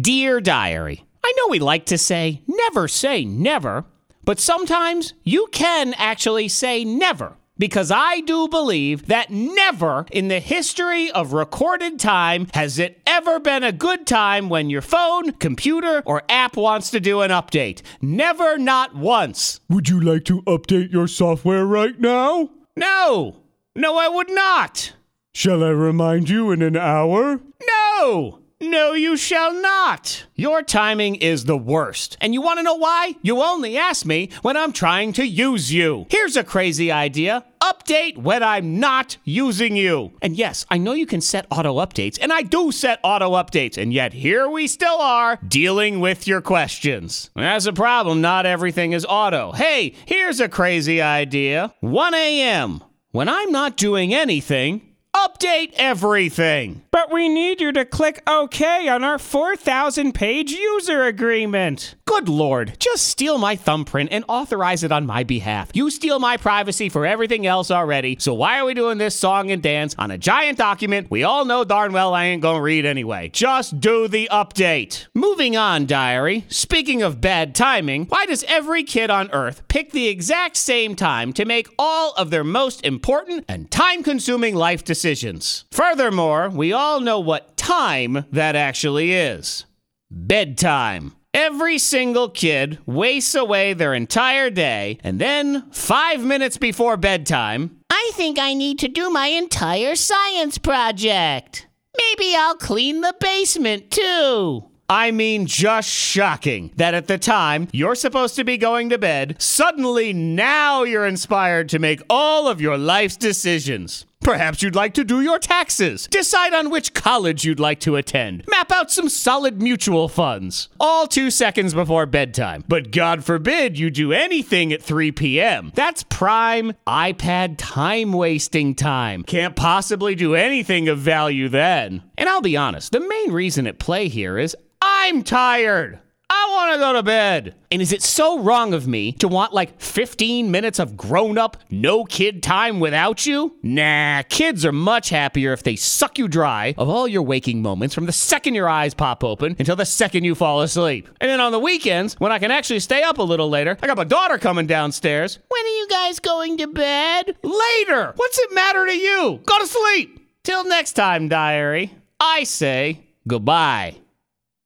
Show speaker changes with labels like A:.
A: Dear Diary, I know we like to say never say never, but sometimes you can actually say never. Because I do believe that never in the history of recorded time has it ever been a good time when your phone, computer, or app wants to do an update. Never, not once.
B: Would you like to update your software right now?
A: No! No, I would not!
B: Shall I remind you in an hour?
A: No! No, you shall not. Your timing is the worst. And you want to know why? You only ask me when I'm trying to use you. Here's a crazy idea update when I'm not using you. And yes, I know you can set auto updates, and I do set auto updates, and yet here we still are dealing with your questions. That's a problem. Not everything is auto. Hey, here's a crazy idea 1 a.m. When I'm not doing anything, Update everything.
C: But we need you to click OK on our 4,000 page user agreement.
A: Good lord, just steal my thumbprint and authorize it on my behalf. You steal my privacy for everything else already, so why are we doing this song and dance on a giant document we all know darn well I ain't gonna read anyway? Just do the update. Moving on, diary. Speaking of bad timing, why does every kid on Earth pick the exact same time to make all of their most important and time consuming life decisions? Decisions. Furthermore, we all know what time that actually is bedtime. Every single kid wastes away their entire day, and then, five minutes before bedtime,
D: I think I need to do my entire science project. Maybe I'll clean the basement too.
A: I mean, just shocking that at the time you're supposed to be going to bed, suddenly now you're inspired to make all of your life's decisions. Perhaps you'd like to do your taxes, decide on which college you'd like to attend, map out some solid mutual funds, all two seconds before bedtime. But God forbid you do anything at 3 p.m. That's prime iPad time wasting time. Can't possibly do anything of value then. And I'll be honest, the main reason at play here is I'm tired. I want to go to bed. And is it so wrong of me to want like 15 minutes of grown up, no kid time without you? Nah, kids are much happier if they suck you dry of all your waking moments from the second your eyes pop open until the second you fall asleep. And then on the weekends, when I can actually stay up a little later, I got my daughter coming downstairs.
D: When are you guys going to bed?
A: Later! What's it matter to you? Go to sleep! Till next time, diary, I say goodbye.